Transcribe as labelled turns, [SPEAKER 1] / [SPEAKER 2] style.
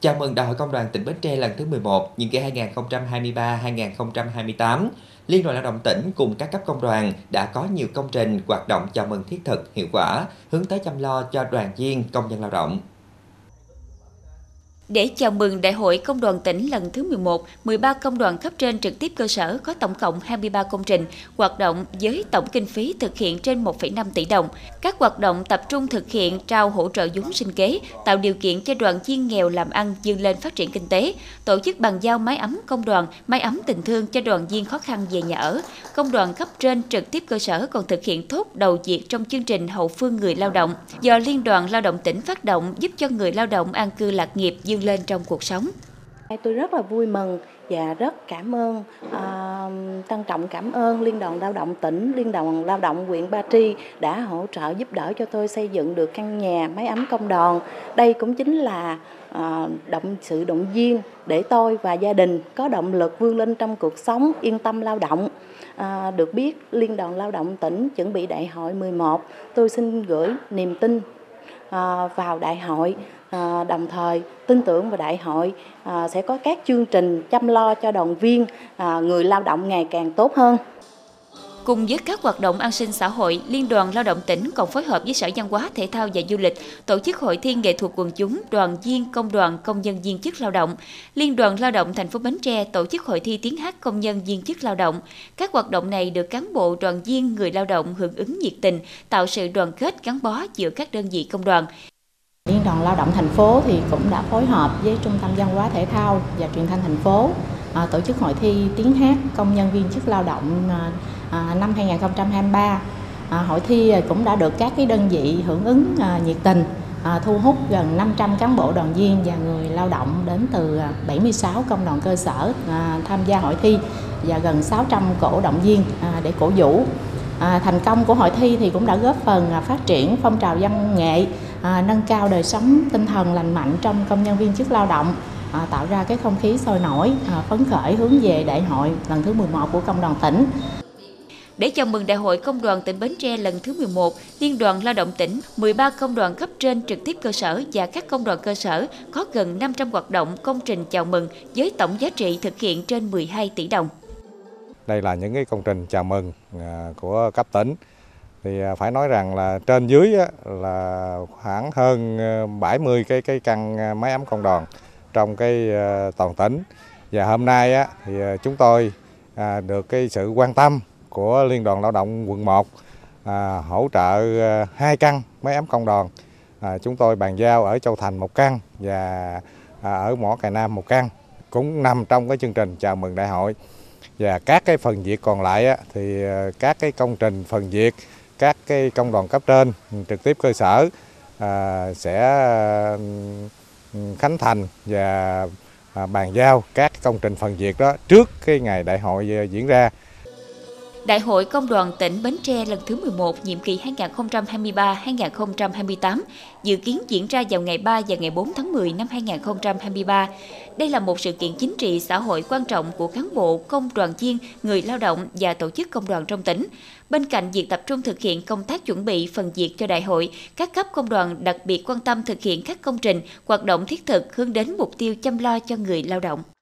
[SPEAKER 1] Chào mừng Đại hội Công đoàn tỉnh Bến Tre lần thứ 11, nhiệm kỳ 2023-2028. Liên đoàn Lao động tỉnh cùng các cấp công đoàn đã có nhiều công trình hoạt động chào mừng thiết thực, hiệu quả, hướng tới chăm lo cho đoàn viên, công nhân lao động.
[SPEAKER 2] Để chào mừng Đại hội Công đoàn tỉnh lần thứ 11, 13 công đoàn cấp trên trực tiếp cơ sở có tổng cộng 23 công trình hoạt động với tổng kinh phí thực hiện trên 1,5 tỷ đồng. Các hoạt động tập trung thực hiện trao hỗ trợ vốn sinh kế, tạo điều kiện cho đoàn viên nghèo làm ăn vươn lên phát triển kinh tế, tổ chức bàn giao máy ấm công đoàn, máy ấm tình thương cho đoàn viên khó khăn về nhà ở. Công đoàn cấp trên trực tiếp cơ sở còn thực hiện tốt đầu việc trong chương trình hậu phương người lao động do Liên đoàn Lao động tỉnh phát động giúp cho người lao động an cư lạc nghiệp dương vươn lên trong cuộc sống.
[SPEAKER 3] Tôi rất là vui mừng và rất cảm ơn, uh, trân trọng cảm ơn Liên đoàn Lao động tỉnh, Liên đoàn Lao động huyện Ba Tri đã hỗ trợ giúp đỡ cho tôi xây dựng được căn nhà máy ấm công đoàn. Đây cũng chính là uh, động sự động viên để tôi và gia đình có động lực vươn lên trong cuộc sống, yên tâm lao động. À, được biết Liên đoàn Lao động tỉnh chuẩn bị đại hội 11, tôi xin gửi niềm tin à, vào đại hội Ờ, đồng thời tin tưởng vào đại hội ờ, sẽ có các chương trình chăm lo cho đoàn viên ờ, người lao động ngày càng tốt hơn
[SPEAKER 2] Cùng với các hoạt động an sinh xã hội, Liên đoàn Lao động tỉnh còn phối hợp với Sở Văn hóa, Thể thao và Du lịch tổ chức hội thi nghệ thuật quần chúng, đoàn viên, công đoàn, công nhân viên chức lao động. Liên đoàn Lao động thành phố Bến Tre tổ chức hội thi tiếng hát công nhân viên chức lao động. Các hoạt động này được cán bộ, đoàn viên, người lao động hưởng ứng nhiệt tình, tạo sự đoàn kết gắn bó giữa các đơn vị công đoàn.
[SPEAKER 4] Liên đoàn Lao động thành phố thì cũng đã phối hợp với Trung tâm Văn hóa Thể thao và Truyền thanh thành phố à, tổ chức hội thi tiếng hát công nhân viên chức lao động à, à năm 2023. À, hội thi à, cũng đã được các cái đơn vị hưởng ứng à, nhiệt tình à, thu hút gần 500 cán bộ đoàn viên và người lao động đến từ à, 76 công đoàn cơ sở à, tham gia hội thi và gần 600 cổ động viên à, để cổ vũ. À, thành công của hội thi thì cũng đã góp phần à, phát triển phong trào văn nghệ à, nâng cao đời sống tinh thần lành mạnh trong công nhân viên chức lao động à, tạo ra cái không khí sôi nổi à, phấn khởi hướng về đại hội lần thứ 11 của công đoàn tỉnh
[SPEAKER 2] để chào mừng Đại hội Công đoàn tỉnh Bến Tre lần thứ 11, Liên đoàn Lao động tỉnh, 13 công đoàn cấp trên trực tiếp cơ sở và các công đoàn cơ sở có gần 500 hoạt động công trình chào mừng với tổng giá trị thực hiện trên 12 tỷ đồng.
[SPEAKER 5] Đây là những cái công trình chào mừng à, của cấp tỉnh thì à, phải nói rằng là trên dưới là khoảng hơn ờ, 70 cái cái căn à, máy ấm công đoàn trong cái ờ, toàn tỉnh. Và hôm nay thì ờ, chúng tôi à, được cái sự quan tâm của Liên đoàn Lao động quận 1 hỗ trợ hai căn máy ấm công đoàn. Chúng tôi bàn giao ở Châu Thành một căn và ở Mỏ Cày Nam một căn, cũng nằm trong cái chương trình chào mừng đại hội. Và các cái phần việc còn lại thì các cái công trình, phần việc các cái công đoàn cấp trên trực tiếp cơ sở à, sẽ ừ, khánh thành và à, bàn giao các công trình phần việc đó trước cái ngày đại hội à, diễn ra.
[SPEAKER 2] Đại hội Công đoàn tỉnh Bến Tre lần thứ 11 nhiệm kỳ 2023-2028 dự kiến diễn ra vào ngày 3 và ngày 4 tháng 10 năm 2023. Đây là một sự kiện chính trị xã hội quan trọng của cán bộ, công đoàn viên, người lao động và tổ chức công đoàn trong tỉnh. Bên cạnh việc tập trung thực hiện công tác chuẩn bị phần việc cho đại hội, các cấp công đoàn đặc biệt quan tâm thực hiện các công trình, hoạt động thiết thực hướng đến mục tiêu chăm lo cho người lao động.